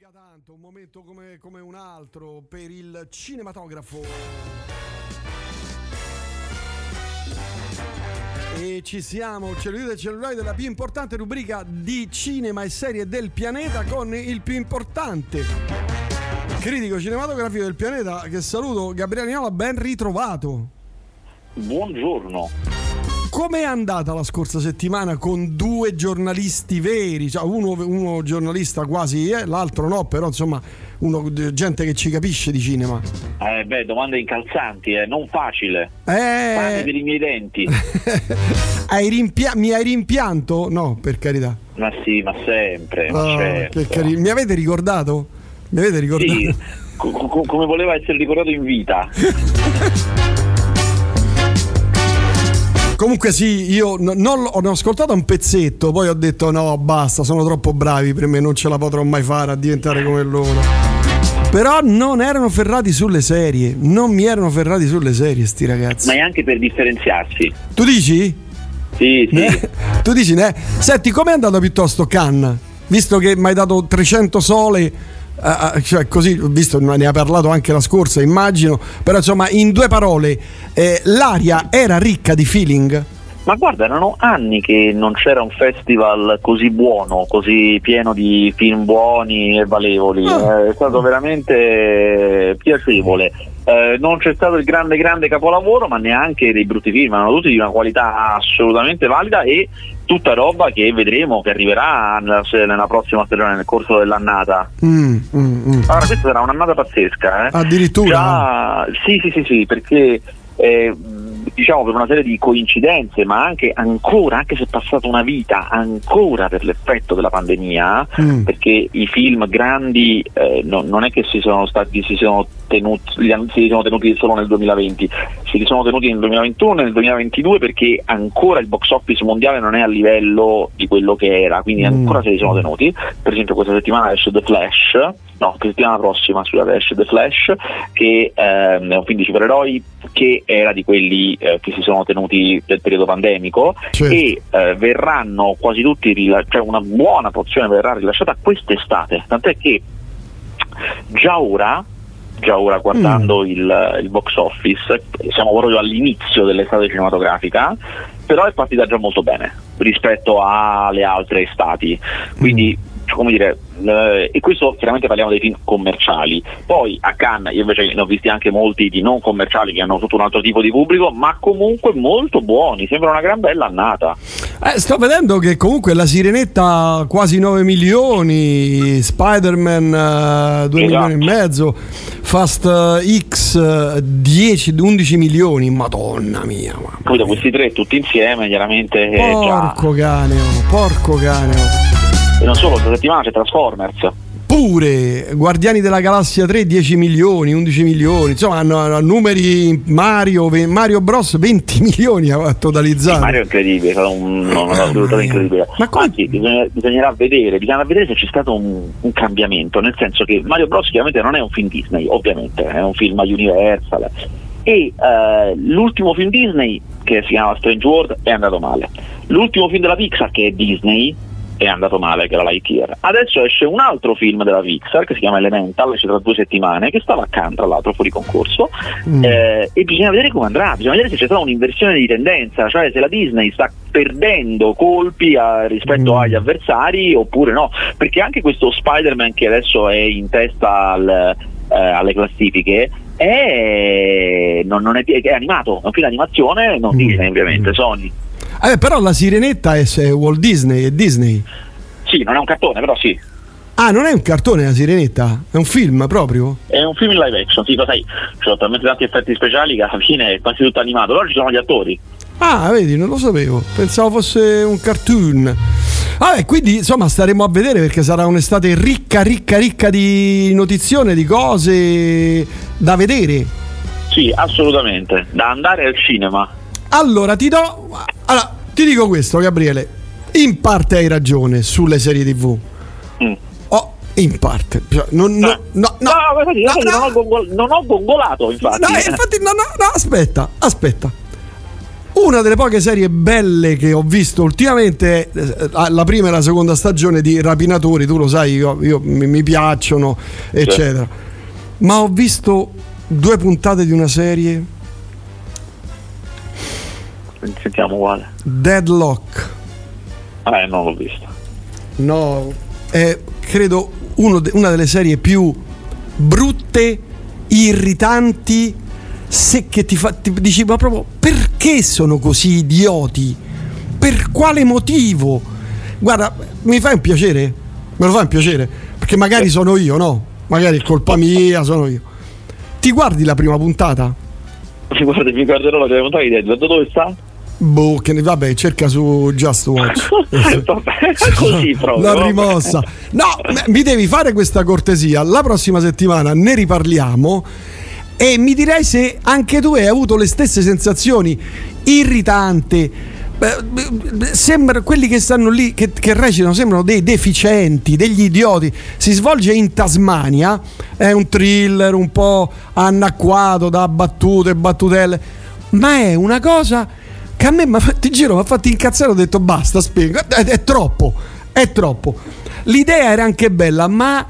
rubrica tanto, un momento come, come un altro per il cinematografo. E ci siamo, cellulite e cellulari della più importante rubrica di cinema e serie del pianeta con il più importante critico cinematografico del pianeta che saluto Gabriele Niola, ben ritrovato. Buongiorno. Com'è andata la scorsa settimana con due giornalisti veri? Cioè uno, uno giornalista quasi, eh, l'altro no, però insomma, uno, gente che ci capisce di cinema. Eh beh, domande incalzanti, eh, non facile. Eh... Pane per i miei denti. hai rimpia- mi hai rimpianto? No, per carità. Ma sì, ma sempre. Oh, certo. cari- mi avete ricordato? Mi avete ricordato? Sì, co- co- come voleva essere ricordato in vita. Comunque sì, io non l'ho, ho ascoltato un pezzetto, poi ho detto no, basta, sono troppo bravi per me, non ce la potrò mai fare a diventare come loro. Però non erano ferrati sulle serie, non mi erano ferrati sulle serie sti ragazzi. Ma è anche per differenziarsi. Tu dici? Sì, sì. Ne? Tu dici ne? Senti, com'è andato piuttosto Cannes? Visto che mi hai dato 300 sole, eh, cioè così, visto ne ha parlato anche la scorsa, immagino, però insomma in due parole, eh, l'aria era ricca di feeling? Ma guarda, erano anni che non c'era un festival così buono, così pieno di film buoni e valevoli. Ah. Eh, È stato veramente piacevole. Eh, non c'è stato il grande grande capolavoro, ma neanche dei brutti film, erano tutti di una qualità assolutamente valida e tutta roba che vedremo che arriverà nella, nella prossima stagione, nel corso dell'annata. Mm, mm, mm. Allora, questa sarà un'annata pazzesca, eh? Addirittura? Già, sì, sì, sì, sì, perché eh, diciamo per una serie di coincidenze, ma anche ancora, anche se è passata una vita, ancora per l'effetto della pandemia, Mm. perché i film grandi eh, no- non è che si sono stati, si sono tenuti, li hanno- si sono tenuti solo nel 2020, si sono tenuti nel 2021 e nel 2022 perché ancora il box office mondiale non è a livello di quello che era, quindi Mm. ancora se li sono tenuti. Per esempio questa settimana esce The Flash, no, settimana prossima scusate esce The Flash, che ehm, è un film di supereroi che era di quelli eh, che si sono tenuti nel periodo pandemico Certo. e eh, verranno quasi tutti, rila- cioè una buona porzione verrà rilasciata quest'estate, tant'è che già ora, già ora guardando il, il box office, siamo proprio all'inizio dell'estate cinematografica, però è partita già molto bene rispetto alle altre estati, quindi come dire, eh, e questo chiaramente parliamo dei film commerciali. Poi a Cannes io invece ne ho visti anche molti di non commerciali che hanno tutto un altro tipo di pubblico, ma comunque molto buoni, sembra una gran bella annata. Eh, sto vedendo che comunque la sirenetta quasi 9 milioni, Spider-Man 2 Esatto. milioni e mezzo, Fast eh, X eh, 10, 11 milioni, madonna mia. mia. questi tre tutti insieme chiaramente eh, già Porco cane, oh, porco cane. E non solo, questa settimana c'è Transformers. Pure Guardiani della Galassia 3 10 milioni, 11 milioni, insomma hanno, numeri Mario, Mario Bros 20 milioni ha totalizzato. Mario è incredibile, è stato un, un, Mamma risultato mia. incredibile. Ma Anzi, bisogna- bisognerà vedere, bisognerà vedere se c'è stato un, un cambiamento, nel senso che Mario Bros chiaramente non è un film Disney, ovviamente, è un film Universal. E eh, l'ultimo film Disney, che si chiama Strange World, è andato male. L'ultimo film della Pixar, che è Disney, è andato male, che era Lightyear. Adesso esce un altro film della Pixar, che si chiama Elemental, esce tra due settimane, che stava accanto, tra l'altro, fuori concorso. Mm. Eh, e bisogna vedere come andrà, bisogna vedere se c'è stata un'inversione di tendenza, cioè se la Disney sta perdendo colpi a- rispetto Mm. agli avversari oppure no, perché anche questo Spider-Man che adesso è in testa al- eh, alle classifiche è, non, non è, è animato, è un film d'animazione, non Mm. Disney ovviamente, Mm. Sony. Eh, però la sirenetta è, è Walt Disney, è Disney. Sì, non è un cartone, però sì, Ah, non è un cartone la sirenetta, è un film proprio? è un film in live action, sì, lo sai, ci sono talmente tanti effetti speciali che alla fine è quasi tutto animato, però ci sono gli attori. Ah, vedi, non lo sapevo. Pensavo fosse un cartoon. Vabbè, quindi insomma staremo a vedere perché sarà un'estate ricca, ricca, ricca di notizione, di cose da vedere. Sì, assolutamente, da andare al cinema. Allora, ti do. Allora, ti dico questo, Gabriele. In parte hai ragione sulle serie TV. Mm. Oh, in parte. Cioè, Non, no, no, no, non, ho gongolato, infatti. No, infatti, no, no, no, aspetta, aspetta. Una delle poche serie belle che ho visto ultimamente è eh, la prima e la seconda stagione di Rapinatori, tu lo sai, io, io mi, piacciono, eccetera. Ma ho visto due puntate di una serie. Sentiamo quale. Deadlock. Ah, non l'ho vista. No, è credo de, una delle serie più brutte, irritanti se che ti, fa, ti dici ma proprio perché sono così idioti? Per quale motivo? Guarda, mi fai un piacere? Me lo fai un piacere? Perché magari sono io, no? Magari è colpa mia, sono io. Ti guardi la prima puntata? Guarda, mi guarderò la prima puntata di dove sta? Boh, che ne, vabbè, cerca su Just Watch. vabbè, così proprio. La rimossa. No, mi devi fare questa cortesia. La prossima settimana ne riparliamo e mi direi se anche tu hai avuto le stesse sensazioni irritante sembra quelli che stanno lì che, che, recitano sembrano dei deficienti degli idioti si svolge in Tasmania è un thriller un po' anacquato da battute battutelle ma è una cosa che a me ti giro mi ha fatto incazzare ho detto basta spiego è, è troppo è troppo l'idea era anche bella ma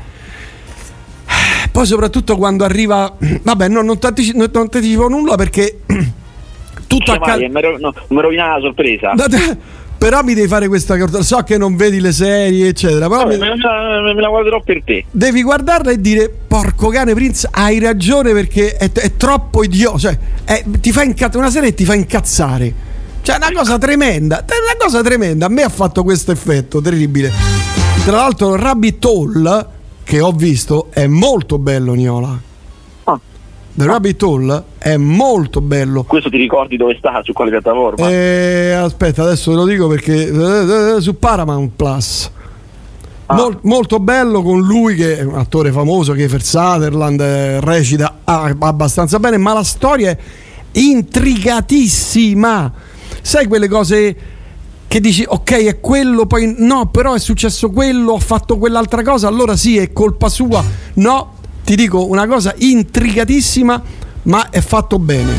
poi soprattutto quando arriva... Vabbè, no, non ti anticipo, nulla perché tutto accade... Mi no, rovina la sorpresa. Però mi devi fare questa cosa. So che non vedi le serie, eccetera. Però Vabbè, mi... me, me, la guarderò per te. Devi guardarla e dire: Porco cane, Prince, hai ragione perché è, è troppo idiota. Cioè, è, ti fa incazzare. Una serie ti fa incazzare. Cioè, è una cosa tremenda. Una cosa tremenda. A me ha fatto questo effetto terribile. Tra l'altro, Rabbit Hole che ho visto è molto bello Niola. Ah. The Rabbit Hole è molto bello. Questo ti ricordi dove sta? Su quale piattaforma? Eh, aspetta, adesso ve lo dico perché eh, eh, su Paramount Plus. Ah. Mol, molto bello con lui che è un attore famoso, Kiefer Sutherland, eh, recita abbastanza bene, ma la storia è intrigatissima. Sai quelle cose che dici ok è quello, poi no, però è successo quello, ho fatto quell'altra cosa, allora sì è colpa sua. No, ti dico una cosa intrigatissima, ma è fatto bene.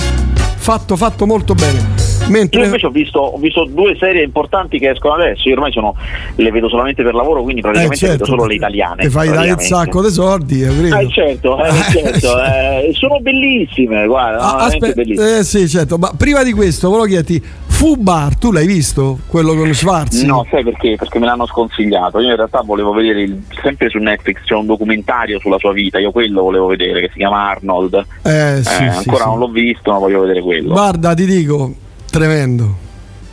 Fatto, fatto molto bene. Mentre... Io invece ho visto, ho visto, due serie importanti che escono adesso, io ormai sono, le vedo solamente per lavoro, quindi praticamente eh certo, vedo solo le italiane. Ti fai dare un sacco di soldi, eh, certo, eh, certo eh, sono bellissime, guarda, ah, aspetta, bellissime. Eh, sì, certo, ma prima di questo volevo chiederti, Fu Bar, tu l'hai visto? Quello con Schwarz? No, sai perché? Perché me l'hanno sconsigliato. Io in realtà volevo vedere, il, sempre su Netflix c'è un documentario sulla sua vita, io quello volevo vedere, che si chiama Arnold. Eh, sì, eh, sì, ancora sì. non l'ho visto, ma voglio vedere quello. Guarda, ti dico, tremendo.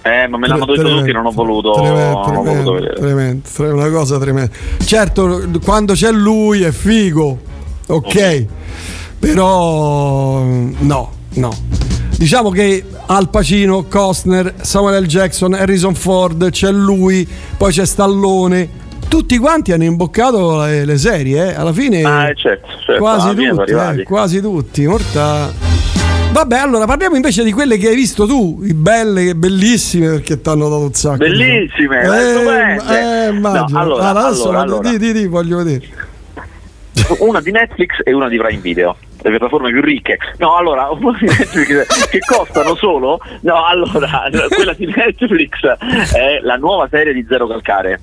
Eh, ma me l'hanno detto tremendo, tutti, non ho voluto, tremendo, non ho voluto vedere. Tremendo, una cosa tremenda. Certo, quando c'è lui è figo, ok, però no, no. Diciamo che Al Pacino, Costner, Samuel L. Jackson, Harrison Ford, c'è lui, poi c'è Stallone. Tutti quanti hanno imboccato le, le serie, eh? alla fine ah, certo, certo. quasi, tutti, eh, quasi tutti, Morta. Vabbè, allora parliamo invece di quelle che hai visto tu, i belle, bellissime perché ti hanno dato un sacco. Bellissime, eh, eh. No, allora, allora, adesso allora, allora. Di, di, di, voglio vedere. Una di Netflix e una di Prime Video le piattaforme più ricche. No, allora, che costano solo? No, allora, quella di Netflix è la nuova serie di Zero Calcare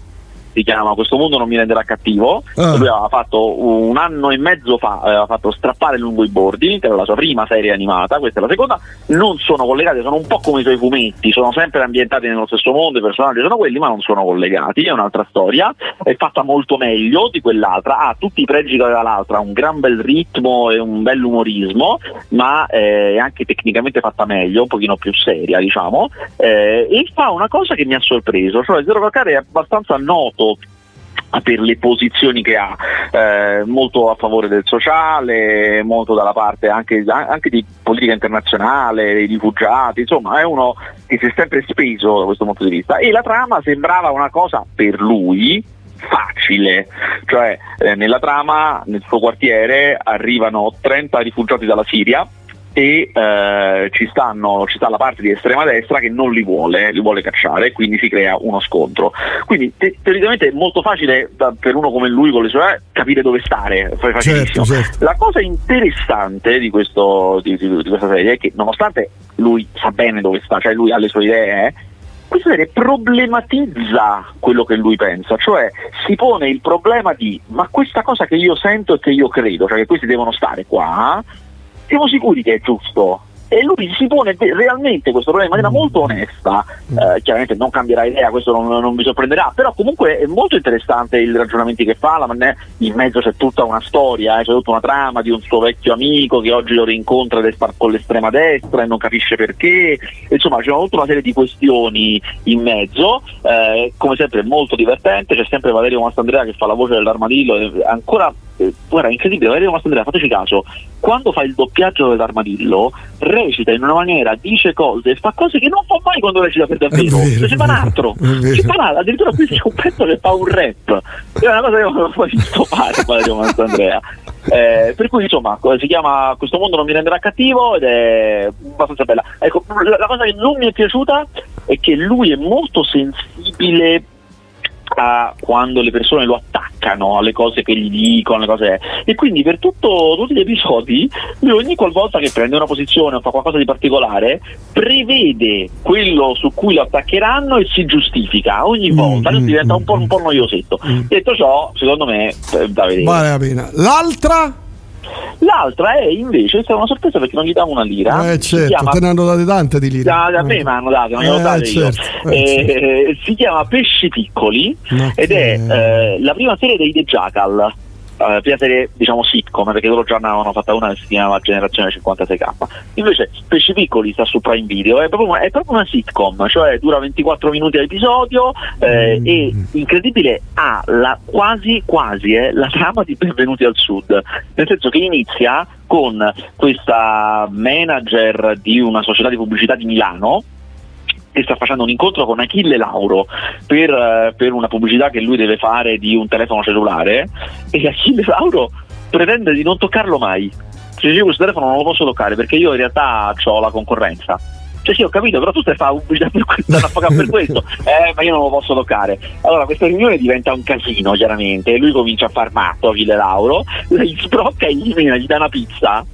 si chiama Questo mondo non mi renderà cattivo. Ah. Lui aveva fatto un anno e mezzo fa, aveva fatto Strappare lungo i bordi, che era la sua prima serie animata, questa è la seconda. Non sono collegati, sono un po' come i suoi fumetti, sono sempre ambientati nello stesso mondo, i personaggi sono quelli, ma non sono collegati. È un'altra storia, è fatta molto meglio di quell'altra, ha tutti i pregi che aveva l'altra, un gran bel ritmo e un bel umorismo, ma è anche tecnicamente fatta meglio, un pochino più seria, diciamo. Eh, e fa una cosa che mi ha sorpreso, cioè Zero Calcare è abbastanza noto per le posizioni che ha, eh, molto a favore del sociale, molto dalla parte anche, anche, di politica internazionale, dei rifugiati, insomma è uno che si è sempre speso da questo punto di vista. E la trama sembrava una cosa per lui facile, cioè eh, nella trama nel suo quartiere arrivano 30 rifugiati dalla Siria e eh, ci, stanno, ci, sta la parte di estrema destra che non li vuole, li vuole cacciare, quindi si crea uno scontro. Quindi te- teoricamente è molto facile da, per uno come lui con le sue capire dove stare, certo, certo. La cosa interessante di, questo, di, di, di, questa serie è che nonostante lui sa bene dove sta, cioè lui ha le sue idee, eh, questa serie problematizza quello che lui pensa, cioè si pone il problema di ma questa cosa che io sento e che io credo, cioè che questi devono stare qua, siamo sicuri che è giusto? E lui si pone realmente questo problema in maniera molto onesta, eh, chiaramente non cambierà idea, questo non, non, vi sorprenderà, però comunque è molto interessante i ragionamenti che fa, la, in mezzo c'è tutta una storia, eh, c'è tutta una trama di un suo vecchio amico che oggi lo rincontra con l'estrema destra e non capisce perché, insomma c'è tutta una serie di questioni in mezzo, eh, come sempre molto divertente, c'è sempre Valerio Mastandrea che fa la voce dell'armadillo, ancora eh, guarda, è incredibile, Valerio Mastandrea, fateci caso, quando fa il doppiaggio dell'armadillo, recita in una maniera, dice cose e fa cose che non fa mai quando recita per davvero. Vero, si fa un altro, si fa addirittura qui c'è un pezzo che fa un rap. È una cosa che non visto fare Valerio Mastandrea. Eh, per cui insomma si chiama Questo mondo non mi renderà cattivo ed è abbastanza bella. Ecco, la, la cosa che non mi è piaciuta è che lui è molto sensibile a quando le persone lo attaccano alle cose che gli dicono, alle cose... e quindi per tutto, tutti gli episodi lui ogni qualvolta che prende una posizione o fa qualcosa di particolare prevede quello su cui lo attaccheranno e si giustifica ogni mm, volta, mm, diventa un po', un po' noiosetto. Mm. Detto ciò, secondo me eh, da vedere. Vale la pena. L'altra? L'altra è invece, è una sorpresa perché non gli davo una lira. Eh certo, chiama... te ne hanno date tante di lire. Da, da me mi hanno date, glielo eh, date certo, io. Eh, eh, si chiama Pesci Piccoli Ma ed è eh, la prima serie dei The Jackal uh, prima serie diciamo sitcom perché loro già ne avevano fatta una che si chiamava Generazione 56k invece Pesci Piccoli sta su Prime Video. È proprio, è proprio una sitcom cioè dura 24 minuti all'episodio eh, mm. e incredibile ha la, quasi quasi eh, la trama di Benvenuti al Sud. Nel senso che inizia con questa manager di una società di pubblicità di Milano che sta facendo un incontro con Achille Lauro per, eh, per una pubblicità che lui deve fare di un telefono cellulare e Achille Lauro pretende di non toccarlo mai. Cioè, io questo telefono non lo posso toccare perché io in realtà ho la concorrenza. Cioè sì, ho capito, però tu stai facendo pubblicità per questo, per questo. Eh, ma io non lo posso toccare. Allora questa riunione diventa un casino, chiaramente. Lui comincia a far matto Achille Lauro, lei sbrocca e gli, gli dà una pizza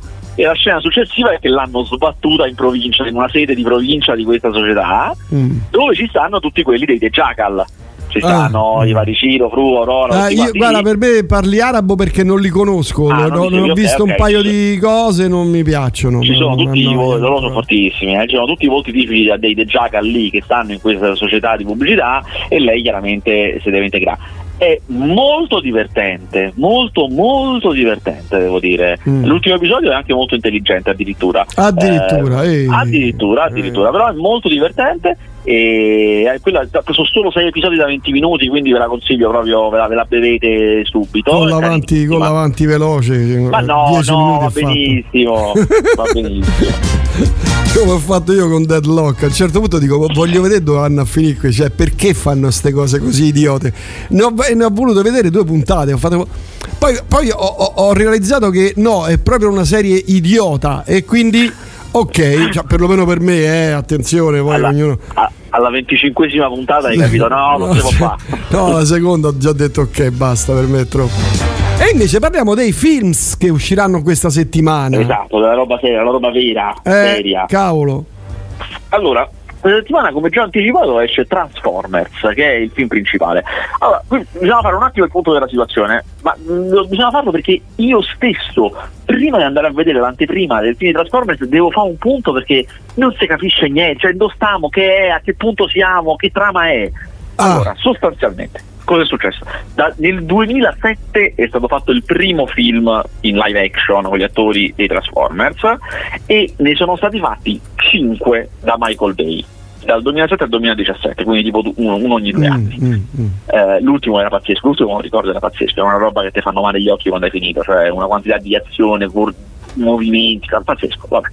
e la scena successiva è che l'hanno sbattuta in provincia, in una sede di provincia di questa società, mm. dove ci stanno tutti quelli dei The Jackal ci stanno ah. i vari Ciro, Fru, Aurora. Ah, io, guarda, per me parli arabo perché non li conosco, ah, non, non, ho visto okay, un paio di cose, non mi piacciono. Ci sono tutti i volti, loro sono fortissimi, eh? ci sono tutti i volti tipici dei The Jackal lì che stanno in questa società di pubblicità e lei chiaramente si deve integrare è molto divertente, molto molto divertente devo dire. Mm. L'ultimo episodio è anche molto intelligente addirittura. Addirittura, eh, addirittura, addirittura, eh. però è molto divertente e quella sono solo 6 episodi da 20 minuti quindi ve la consiglio proprio ve la, ve la bevete subito. Con l'avanti, con l'avanti veloce ma no no va benissimo va benissimo. Come ho fatto io con Deadlock a un certo punto dico voglio vedere dove vanno a finire qui cioè perché fanno queste cose così idiote? Ne ho, ne ho voluto vedere due puntate fatto... poi, poi ho, ho, ho realizzato che no è proprio una serie idiota e quindi Ok, cioè, perlomeno per me, eh, attenzione, poi alla, ognuno... a, alla venticinquesima puntata hai capito, no, non si può fare. No, la seconda ho già detto ok, basta, per me è troppo. E invece parliamo dei films che usciranno questa settimana. Esatto, della roba seria, la roba vera, eh, seria. Cavolo. Allora, questa settimana, come già anticipato, esce Transformers, che è il film principale. Allora, qui bisogna fare un attimo il punto della situazione, ma mh, mm, bisogna farlo perché io stesso, prima di andare a vedere l'anteprima del film di Transformers, devo fare un punto perché non si capisce niente, cioè dove stiamo, che è, a che punto siamo, che trama è. Ah. Allora, sostanzialmente, cosa è successo? Da, nel 2007 è stato fatto il primo film in live action con gli attori dei Transformers e ne sono stati fatti 5 da Michael Bay dal 2007 al 2017, quindi tipo uno, uno ogni due mm, anni. Mm, mm, eh, l'ultimo era pazzesco, l'ultimo non ricordo era pazzesco, era una roba che ti fanno male gli occhi quando hai finito, cioè una quantità di azione, vor- movimenti, pazzesco. Vabbè.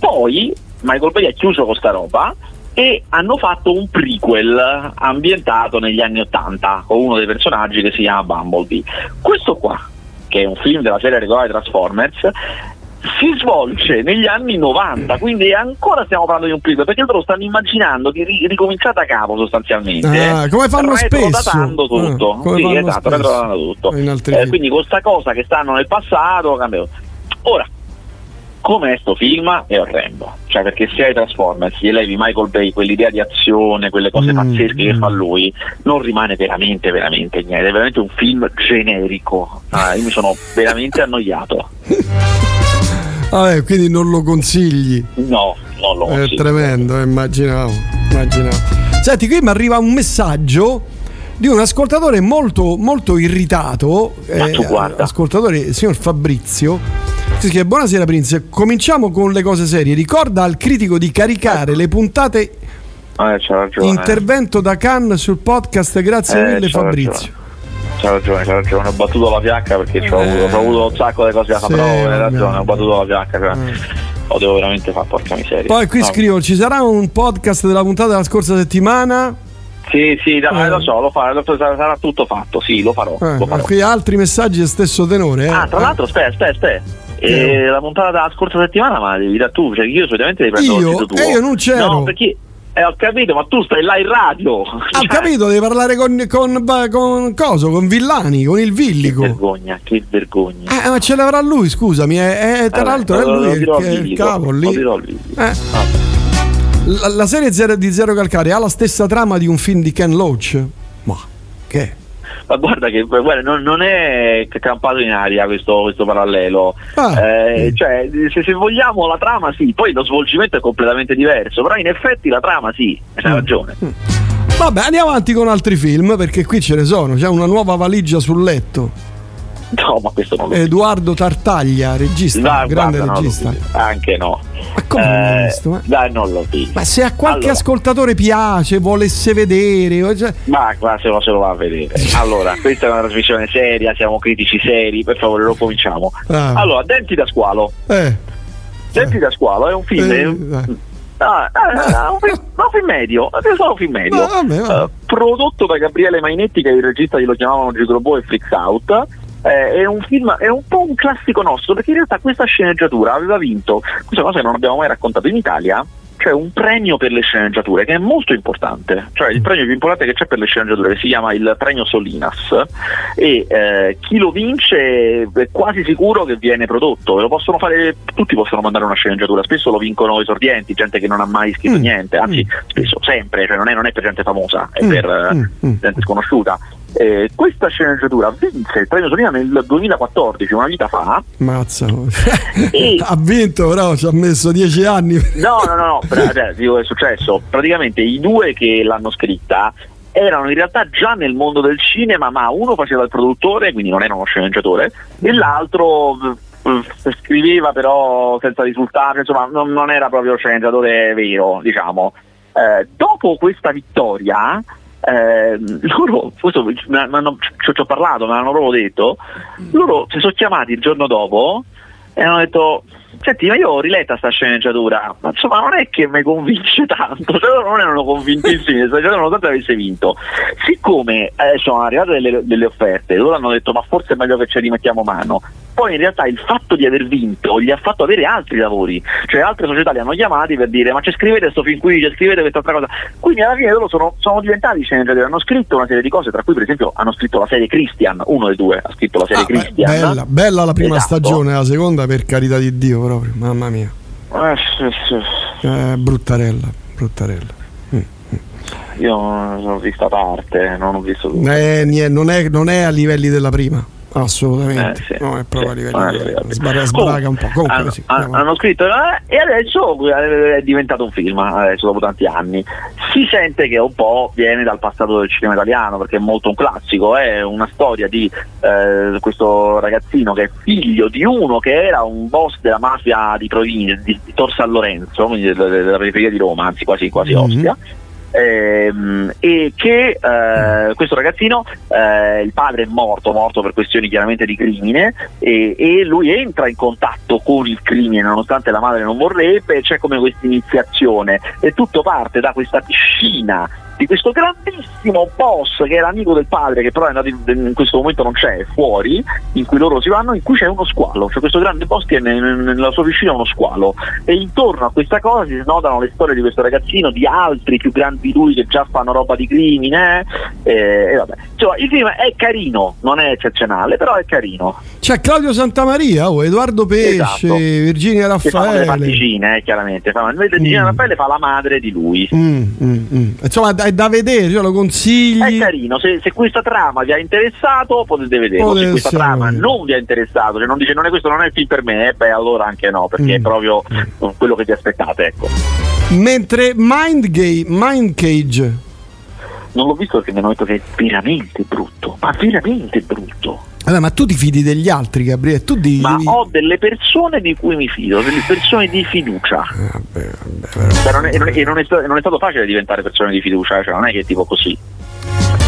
Poi Michael Bay ha chiuso con sta roba e hanno fatto un prequel ambientato negli anni 80 con uno dei personaggi che si chiama Bumblebee. Questo qua, che è un film della serie regolare Transformers, si svolge negli anni 90, quindi ancora stiamo parlando di un prequel, perché loro stanno immaginando di ri- ricominciare da capo sostanzialmente. Ah, come fanno spesso. Retrodatando tutto. Ah, sì, esatto, spesso. tutto. Eh, quindi questa cosa che stanno nel passato cambia. Ora, come sto film è orrendo. Cioè, perché se ai Transformers gli levi Michael Bay quell'idea di azione, quelle cose Mm, pazzesche che mm. fa lui, non rimane veramente, veramente niente. È veramente un film generico. Ah, io mi sono veramente annoiato. Vabbè, quindi non lo consigli. No, non lo È consiglio. tremendo, eh, immaginavo, immaginavo. Senti, qui mi arriva un messaggio di un ascoltatore molto, molto irritato. eh, Ma tu guarda. Ascoltatore, signor Fabrizio. scrive, Buonasera Prince, cominciamo con le cose serie. Ricorda al critico di caricare le puntate Eh, ragione. intervento da Cannes sul podcast. Grazie Eh, mille Fabrizio. C'ha ragione, c'ha ragione. Ho battuto la fiacca perché Eh. avuto, c'ho avuto un sacco di cose da fare. Sì, Però hai ragione, ho battuto la fiacca. Cioè, Mm. Lo devo veramente fare, porca miseria. Poi qui No. scrivo, ci sarà un podcast della puntata della scorsa settimana? Sì, sì, dai, Eh. lo so, lo farò, lo- sarà, tutto fatto. Sì, lo farò. Eh, lo farò. qui altri messaggi di stesso tenore. Eh? Ah, tra l'altro, aspetta, aspetta, aspetta. Eh, la puntata della scorsa settimana, ma devi dare tu, cioè io solitamente devi prendere Io? il sito tuo. Eh, io non c'ero. No, perché eh, ho capito, ma tu stai là in radio. Ho Cioè, capito, devi parlare con, con, con coso, con Villani, con il Che Villico. vergogna, che vergogna. Eh, ma ce l'avrà lui, scusami. eh, eh, tra Vabbè, l'altro è lo- lo lui il, che- il capo lo lì. Eh, la, la serie di Zero Calcare ha la stessa trama di un film di Ken Loach? Ma che? Ma guarda che guarda, non, non è campato in aria questo, questo parallelo. Ah. Eh, cioè, se, se vogliamo la trama sì, poi lo svolgimento è completamente diverso, però in effetti la trama sì, hai Mm. ragione. Vabbè, andiamo avanti con altri film perché qui ce ne sono. C'è una nuova valigia sul letto. No, ma questo non lo Edoardo Tartaglia, regista, Dai, grande guarda, non regista. Anche no. Ma come non Eh, visto? Ma- Dai, non l'ho visto. Ma se a qualche Allora. ascoltatore piace, volesse vedere, cioè- Ma qua se lo, se lo va a vedere. Allora, questa è una trasmissione seria, siamo critici seri, per favore lo cominciamo. Ah. Allora, Denti da squalo. eh, Denti da squalo è un film. Eh, è- dai. Ah, ah, un, film, no, un film medio, è solo un film medio. Vabbè, vabbè. Eh, prodotto da Gabriele Mainetti, che è il regista che lo chiamavano Gigrobo e Flix Out. Eh, è un film, è un po' un classico nostro, perché in realtà questa sceneggiatura aveva vinto, questa cosa che non abbiamo mai raccontato in Italia, cioè un premio per le sceneggiature che è molto importante, cioè il premio più importante che c'è per le sceneggiature si chiama il premio Solinas e eh, chi lo vince è quasi sicuro che viene prodotto, lo possono fare, tutti possono mandare una sceneggiatura, spesso lo vincono esordienti, gente che non ha mai scritto Mm, niente, anzi mm. spesso, sempre, cioè non è, non è per gente famosa, è Mm, per eh, mm, mm. gente sconosciuta. Eh, questa sceneggiatura vinse il premio Solina nel 2014, una vita fa, mazza. E- ha vinto, però ci ha messo dieci anni. No, no, no, no, cioè, dico è successo. Praticamente i due che l'hanno scritta erano in realtà già nel mondo del cinema, ma uno faceva il produttore, quindi non era uno sceneggiatore, e l'altro eh, scriveva però senza risultati, insomma non, non era proprio sceneggiatore vero, diciamo. Eh, dopo questa vittoria, eh, loro, questo ci ho parlato, me l'hanno proprio detto, loro si sono chiamati il giorno dopo e hanno detto senti ma io ho riletta sta sceneggiatura ma insomma non è che mi convince tanto cioè non erano convintissimi la sceneggiatura nonostante avesse vinto. Siccome eh, sono arrivate delle, delle offerte loro hanno detto ma forse è meglio che ci rimettiamo mano poi in realtà il fatto di aver vinto gli ha fatto avere altri lavori cioè altre società li hanno chiamati per dire ma ci scrivete questo film qui ci scrivete quest'altra cosa quindi alla fine loro sono, sono diventati sceneggiatori hanno scritto una serie di cose tra cui per esempio hanno scritto la serie Christian uno dei due ha scritto la serie Ah, Christian bella, bella la prima Esatto. stagione, la seconda per carità di Dio proprio, mamma mia. Eh, sì, sì. Eh, bruttarella, bruttarella. Io non ho visto parte, non ho visto tutto. Eh, nie- non, è, non è a livelli della prima, assolutamente. Eh, sì, no, è proprio sì, a della arrivato. sbara- sbraga un po'. Comunque, hanno, sì, hanno- scritto eh, e adesso è diventato un film adesso dopo tanti anni si sente che un po' viene dal passato del cinema italiano perché è molto un classico è una storia di eh, questo ragazzino che è figlio di uno che era un boss della mafia di provincia di, di Tor San Lorenzo quindi della, periferia di Roma anzi quasi, quasi Mhm. Ostia ehm, e che eh, questo ragazzino, eh, il padre è morto, morto per questioni chiaramente di crimine e, e, lui entra in contatto con il crimine nonostante la madre non vorrebbe, c'è come questa iniziazione. E tutto parte da questa piscina di questo grandissimo boss che era amico del padre, che però in, in questo momento non c'è, è fuori, in cui loro si vanno, in cui c'è uno squalo, cioè questo grande boss che nella sua piscina è uno squalo. E intorno a questa cosa si snodano le storie di questo ragazzino, di altri più grandi di lui che già fanno roba di crimine eh, e vabbè. Insomma, il film è carino, non è eccezionale, però è carino. C'è Claudio Santamaria, oh, Edoardo Pesce, esatto. Virginia Raffaele. Che fanno le particine, eh, chiaramente. Virginia mm. Raffaele fa la madre di lui. Mm, mm, mm. Insomma, è da vedere, io lo consiglio. È carino, se, se, questa trama vi ha interessato potete vederlo, potete se questa essere. trama non vi ha interessato, cioè non dice non è questo non è il film per me, eh, beh allora anche no, perché è mm. proprio quello che vi aspettate, ecco. Mentre Mind, Ga- Mind Cage non l'ho visto perché mi hanno detto che è veramente brutto, ma veramente brutto. Vabbè, ma tu ti fidi degli altri, Gabriele? Tu di, ma ho delle persone di cui mi fido, delle persone di fiducia. Eh, vabbè, vabbè, Beh, non, è, non, è, non, è non, è, stato facile diventare persone di fiducia, cioè non è che è tipo così.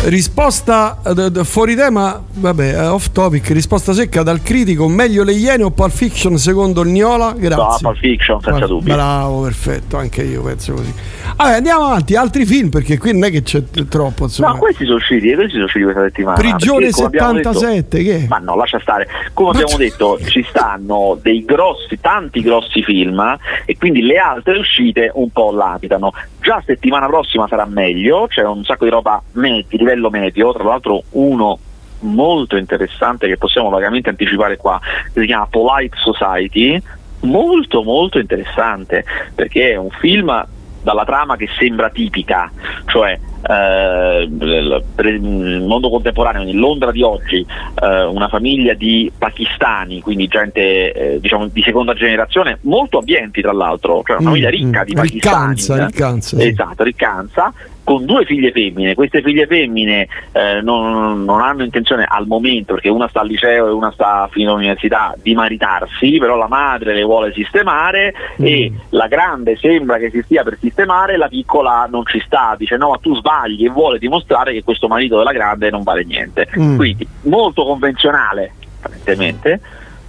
Risposta uh, fuori tema, vabbè, uh, off topic, risposta secca dal critico, meglio le Iene o Pulp Fiction secondo il Niola? Grazie. No, Pulp Fiction, senza dubbio. Bravo, perfetto, anche io penso così. Vabbè, andiamo avanti, altri film perché qui non è che c'è troppo, insomma. No, questi sono usciti, questi sono usciti questa settimana. Prigione 77, detto, che? Ma no, lascia stare. Come abbiamo detto, ci stanno dei grossi, tanti grossi film e quindi le altre uscite un po' latitano. Già settimana prossima sarà meglio, c'è un sacco di roba di livello medio, tra l'altro uno molto interessante che possiamo vagamente anticipare qua, che si chiama Polite Society, molto molto interessante perché è un film dalla trama che sembra tipica, cioè eh, il mondo contemporaneo, in Londra di oggi, eh, una famiglia di pakistani, quindi gente eh, diciamo di seconda generazione, molto abbienti tra l'altro, cioè una famiglia mm, ricca di mm, pakistani. Riccanza, riccanza. Sì. Esatto, riccanza, con due figlie femmine. Queste figlie femmine eh, non, non, hanno intenzione al momento, perché una sta al liceo e una sta a fine università, di maritarsi, però la madre le vuole sistemare mm. e la grande sembra che si stia per sistemare, la piccola non ci sta, dice no, ma tu sbagli e vuole dimostrare che questo marito della grande non vale niente. Mm. Quindi molto convenzionale, apparentemente,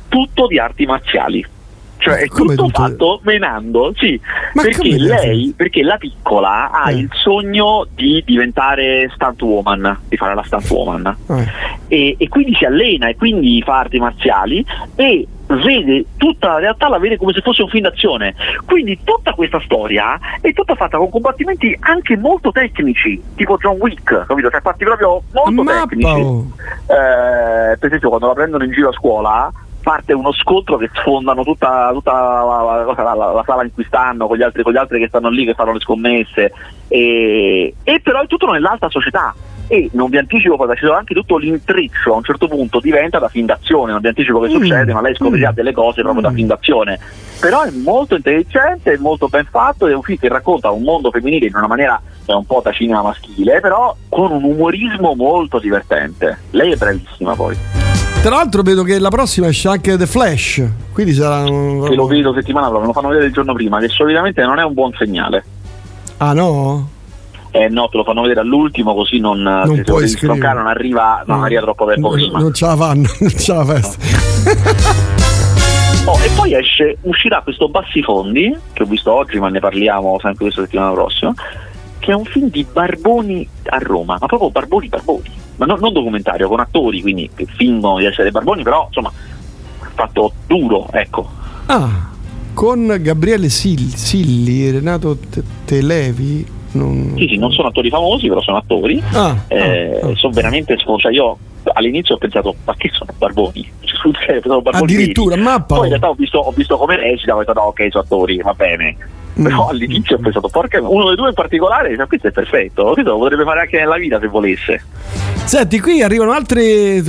tutto di arti marziali cioè è tutto tutto... fatto menando, sì, perché lei, perché la piccola ha eh. il sogno di diventare stunt woman, di fare la stunt woman eh. e, e, quindi si allena e quindi fa arti marziali e vede tutta la realtà la vede come se fosse un film d'azione quindi tutta questa storia è tutta fatta con combattimenti anche molto tecnici tipo John Wick capito? cioè fatti proprio molto Mappa. tecnici eh, per esempio quando la prendono in giro a scuola parte uno scontro che sfondano tutta, tutta la, la, la, la, sala in cui stanno con gli, altri, con gli, altri, che stanno lì che fanno le scommesse. E, e però è tutto nell'alta società. E non vi anticipo poi ci sono anche tutto l'intreccio a un certo punto diventa da fin d'azione. Non vi anticipo che mm. succede ma lei scoprirà mm. delle cose proprio mm. da fin d'azione. Però è molto intelligente è molto ben fatto. È un film che racconta un mondo femminile in una maniera è un po' da cinema maschile però con un umorismo molto divertente. Lei è bravissima poi tra l'altro vedo che la prossima esce anche The Flash, quindi sarà... Che lo vedo settimana prossima, lo fanno vedere il giorno prima, che solitamente non è un buon segnale. Ah no? Eh no, te lo fanno vedere all'ultimo così non, non se puoi stroncare non arriva, non arriva troppo tempo prima. Non ce la fanno, non ce la festa. No. oh, e poi esce, uscirà questo Bassifondi, che ho visto oggi ma ne parliamo sempre questa settimana prossima, che è un film di Barboni a Roma, ma proprio Barboni Barboni ma no, non documentario, con attori quindi che fingono di essere barboni, però insomma fatto duro, ecco. Ah, con Gabriele Silli, Silli Renato Televi. Non... Sì, sì, non sono attori famosi, però sono attori. Ah, eh, ah, ah. Sono veramente cioè io all'inizio ho pensato, ma che sono barboni? Cioè, sono barboni Addirittura, mappa. Poi in realtà ho visto, ho visto come recita, ho detto no, ok, sono attori, va bene però mm. all'inizio ho pensato porca uno dei due in particolare cioè, questo è perfetto questo lo potrebbe fare anche nella vita se volesse. Senti qui arrivano altri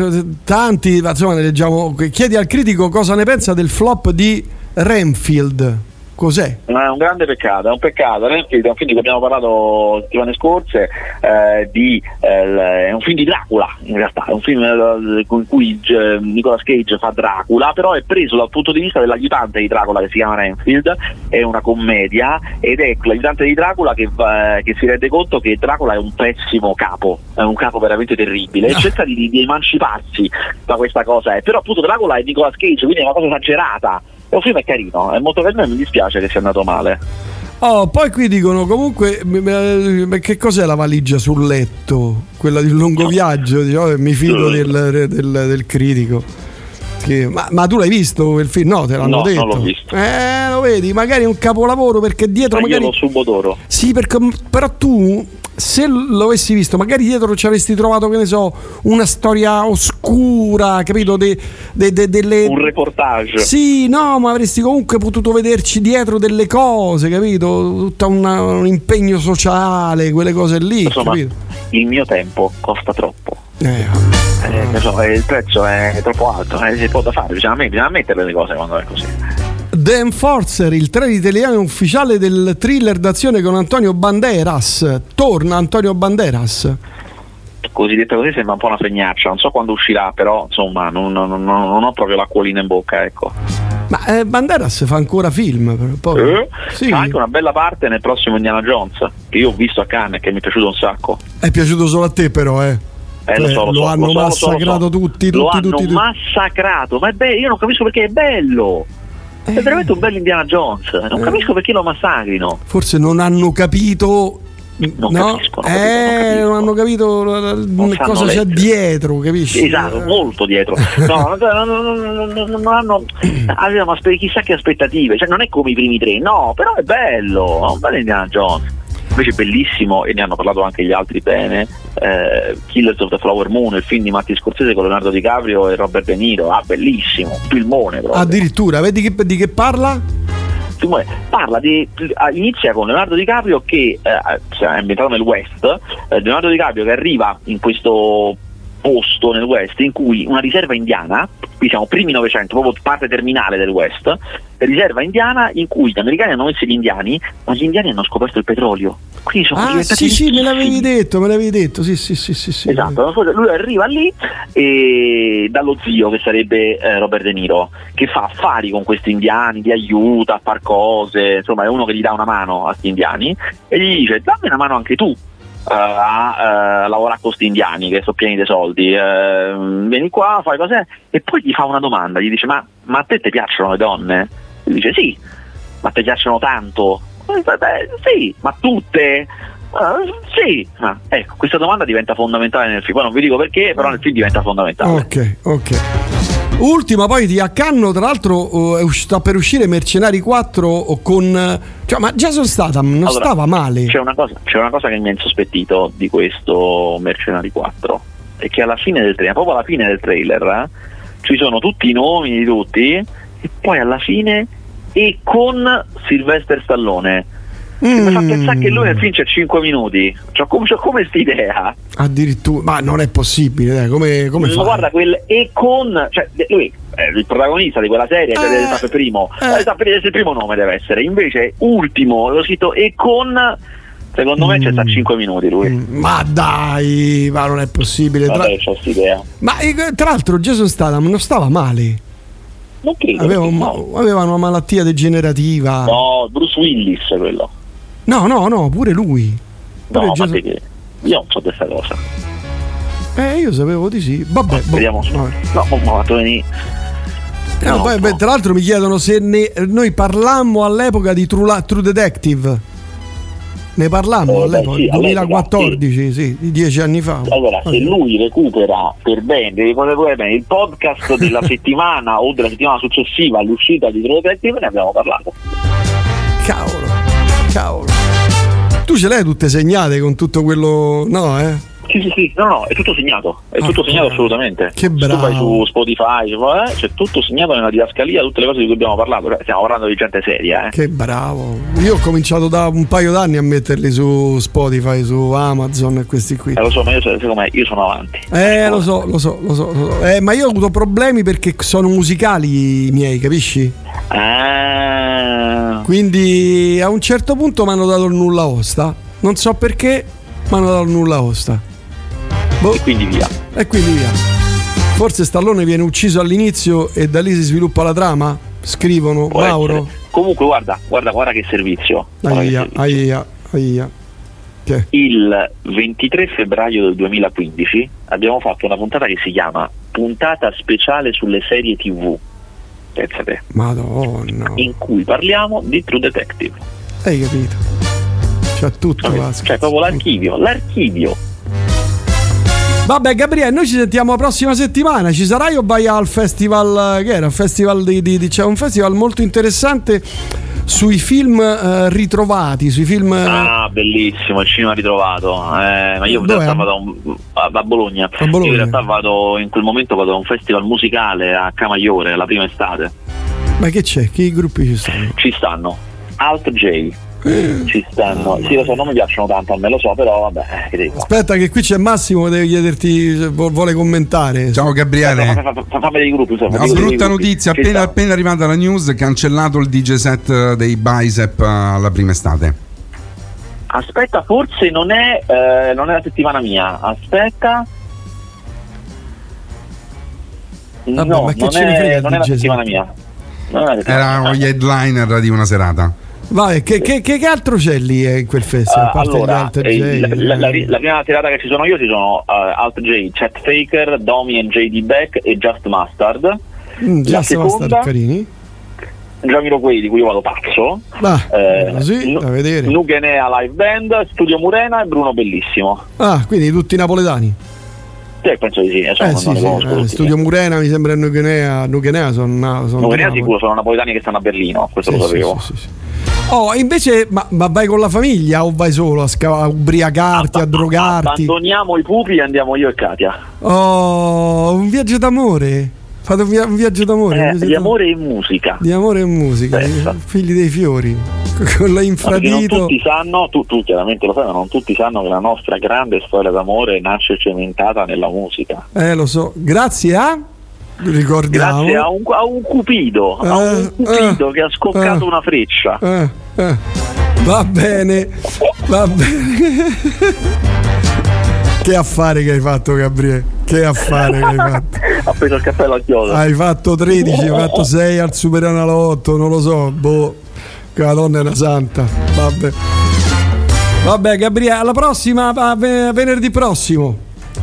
tanti insomma ne leggiamo chiedi al critico cosa ne pensa del flop di Renfield cos'è? È un grande peccato, è un peccato. Film, è un film di cui abbiamo parlato settimane scorse, eh, di, eh, è un film di Dracula in realtà, è un film eh, con cui eh, Nicolas Cage fa Dracula, però è preso dal punto di vista dell'aiutante di Dracula che si chiama Renfield, è una commedia ed è l'aiutante di Dracula che, eh, che si rende conto che Dracula è un pessimo capo, è un capo veramente terribile e cerca di, di emanciparsi da questa cosa. Eh. Però appunto Dracula è Nicolas Cage, quindi è una cosa esagerata. È un film è carino, è molto carino e mi dispiace che sia andato male. Oh, poi qui dicono comunque che cos'è la valigia sul letto? Quella di un lungo viaggio, dico, mi fido del, del, del critico. Che, ma, ma, tu l'hai visto quel film? No, te l'hanno no, detto. Non l'ho visto. Eh, lo vedi, magari è un capolavoro perché dietro ma magari. Io lo subodoro. Sì, perché, però tu se lo avessi visto, magari dietro ci avresti trovato, che ne so, una storia oscura, capito? De, de, de, delle... Un reportage. Sì, no, ma avresti comunque potuto vederci dietro delle cose, capito? Tutto un impegno sociale, quelle cose lì. Insomma, capito? il mio tempo costa troppo. Eh, eh, so, il prezzo è troppo alto, eh, si può da fare, bisogna, bisogna mettere le cose quando è così. The Enforcer, il trailer italiano ufficiale del thriller d'azione con Antonio Banderas. Torna Antonio Banderas. Così detta così sembra un po' una fregnaccia, non so quando uscirà, però insomma non, non, non, non ho proprio l'acquolina in bocca, ecco. Ma eh, Banderas fa ancora film, poi. Eh, sì. Fa anche una bella parte nel prossimo Indiana Jones, che io ho visto a Cannes che mi è piaciuto un sacco. È piaciuto solo a te però, eh. Eh, lo, so, lo, lo so, hanno lo so, massacrato tutti, tutti, lo hanno tutti, tutti. massacrato, ma è bello, io non capisco perché è bello. È Eh. veramente un bel Indiana Jones. Non Eh. capisco perché lo massacrino. Forse non hanno capito. Non no? capisco, non eh, non hanno capito Non sanno cosa c'è dietro, capisci? Esatto, molto dietro. No, non, hanno avevano chissà che aspettative, cioè non è come i primi tre, no, però è bello, è un bel Indiana Jones. Invece bellissimo, e ne hanno parlato anche gli altri bene, eh, Killers of the Flower Moon, il film di Matti Scorsese con Leonardo DiCaprio e Robert De Niro, ah bellissimo, filmone proprio. Addirittura, vedi che, di che parla? Parla di inizia con Leonardo DiCaprio che eh, cioè, è ambientato nel West eh, Leonardo DiCaprio che arriva in questo posto nel West in cui una riserva indiana qui siamo primi 900 proprio parte terminale del West riserva indiana in cui gli americani hanno messo gli indiani ma gli indiani hanno scoperto il petrolio quindi sono Ah, sì, sì, me l'avevi detto, me l'avevi detto. Sì, sì, sì, sì. sì. Esatto, lui arriva lì e dallo zio che sarebbe eh, Robert De Niro, che fa affari con questi indiani, li aiuta a far cose, insomma è uno che gli dà una mano a questi indiani e gli dice dammi una mano anche tu. Eh, a eh, lavorare con questi indiani che sono pieni di soldi eh, vieni qua fai cos'è e poi gli fa una domanda gli dice ma, ma a te ti piacciono le donne? Lui dice sì ma ti piacciono tanto? Eh, beh, sì ma tutte? Ah, sì, Ah, ecco, questa domanda diventa fondamentale nel film. Poi non vi dico perché, però nel film diventa fondamentale. Ok, ok. Ultima poi di Accanno, tra l'altro eh, usci- sta per uscire Mercenari 4 con... Cioè, ma Jason Statham non Allora, stava male. C'è una, cosa, c'è una cosa che mi ha insospettito di questo Mercenari 4, è che alla fine del trailer, proprio alla fine del trailer, eh, ci sono tutti i nomi di tutti, e poi alla fine e con Sylvester Stallone. Mm. Mi fa pensare che lui nel film c'è 5 minuti. Cioè, come, c'ho come st'idea? Addirittura, ma non è possibile, dai, come, come Ma fa? guarda quel e con cioè lui è il protagonista di quella serie deve Eh, essere stato il primo eh. eh. sapere il primo nome deve essere invece ultimo l'ho scritto e con secondo me c'è sta 5 minuti lui Mm, Ma dai, ma non è possibile. Tra, vabbè c'ho quest'idea ma eh, tra l'altro Jason Statham non stava male. non credo Aveva, un- no. aveva una malattia degenerativa. no Bruce Willis quello No, no, no, pure lui. Pure no Jason- che io non so questa cosa Eh, io sapevo di sì. Vabbè, boh, vediamo vabbè. no ma fatto venire Eh, No, poi, no. beh, tra l'altro mi chiedono se ne- noi parlammo all'epoca di True, La- True Detective. Ne parlammo Eh, beh, all'epoca, sì, all'epoca, 2014, sì. di dieci anni fa. Allora, se lui recupera per bene, guardare bene, il podcast della settimana o della settimana successiva all'uscita di True Detective, ne abbiamo parlato. Cavolo, cavolo. Tu ce le hai tutte segnate con tutto quello. No, eh? Sì, sì, sì, no, no, è tutto segnato, è Ah, tutto segnato che- assolutamente. che Se Tu vai bravo. su Spotify, eh, c'è tutto segnato nella didascalia, tutte le cose di cui abbiamo parlato, stiamo parlando di gente seria, eh. Che bravo. Io ho cominciato da un paio d'anni a metterli su Spotify, su Amazon e questi qui. Eh, lo so, ma io, secondo me, io sono avanti. Eh, lo so, lo so, lo so. lo so. Eh, ma io ho avuto problemi perché sono musicali i miei, capisci? Ah, Quindi a un certo punto mi hanno dato il nulla osta. Non so perché, mi hanno dato il nulla osta. Boh, e quindi via. e quindi via. Forse Stallone viene ucciso all'inizio e da lì si sviluppa la trama? Scrivono Può Mauro. essere. Comunque guarda, guarda, guarda che servizio. Guarda che Aia, servizio. aia, aia. Che? Il 23 febbraio del 2015 abbiamo fatto una puntata che si chiama Puntata speciale sulle serie TV. Pensa te. Madonna. In cui parliamo di True Detective. Hai capito? C'è tutto qua. Cioè proprio l'archivio, l'archivio. Vabbè, Gabriele, noi ci sentiamo la prossima settimana. Ci sarai o vai al festival? eh, Che era? Un festival di, di- di- c'è un festival molto interessante sui film eh, ritrovati, sui film. eh, Ah, bellissimo, il cinema ritrovato. Eh, ma io in realtà vado a, un- a- a Bologna. A Bologna. Io in realtà vado in quel momento vado a un festival musicale a Camaiore, la prima estate. Ma che c'è? Che gruppi ci stanno? Ci stanno Alt J. Ci stanno. Sì, lo so, non mi piacciono tanto, a me lo so, però vabbè, eh, che? Aspetta, che qui c'è Massimo che deve chiederti vuole commentare. Ciao Gabriele. fa- fa- fa- Fammi dei gruppi, dico dei brutta gruppi. notizia, Ci appena, appena arrivata la news, cancellato il DJ set dei Bicep alla prima estate. Aspetta, forse non è, eh, non è la settimana mia. Aspetta. Vabbè, no, ma che non, ce ne frega è, il non è la settimana mia. È Era gli headliner di una serata. Vai, che, che- che- altro c'è lì eh, in quel festival? Uh, allora, eh, la, la- la- la prima serata che ci sono io ci sono uh, Alt J, Chat Faker, Domi e JD Beck e Just Mustard. Mm, stare seconda- carini. Giamiro Quei di cui io vado pazzo. Ah, Eh, così, da vedere. Nugenea Live Band, Studio Murena e Bruno Bellissimo. Ah, quindi tutti napoletani. Sì, penso di sì, adesso Eh sì, sì. eh. Studio Murena mi sembra Nugenea. Nugenea sono, sono Nugenea sicuro, sono napoletani che stanno a Berlino, questo Sì, lo sapevo. sì, sì. Oh, invece, ma, ma vai con la famiglia o vai solo a, sca- a ubriacarti, a Abba- drogarti? Abbandoniamo i pupi e andiamo io e Katia. Oh, un viaggio d'amore. Fate un, via- un viaggio d'amore. un Eh, viaggio di amore e musica. Di amore e musica, Pensa. figli dei fiori, con No, perché non tutti sanno, tu, tu chiaramente lo sai, ma non tutti sanno che la nostra grande storia d'amore nasce cementata nella musica. Eh, lo so, grazie a. Ricordiamo. Grazie a un, a un cupido, a un Eh, cupido eh, che ha scoccato eh. una freccia. Eh, eh. Va bene, va bene. che affare che hai fatto, Gabriele? Che affare che hai fatto? ha preso il cappello a chiodo. Hai fatto 13, hai fatto 6 al Superenalotto, non lo so, boh. Che la donna è una santa. Vabbè. Vabbè, Gabriele, alla prossima, a ve- venerdì prossimo.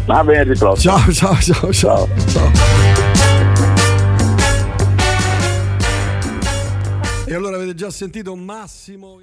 A venerdì prossimo. Ciao, ciao, ciao, ciao. ciao. Allora avete già sentito Massimo.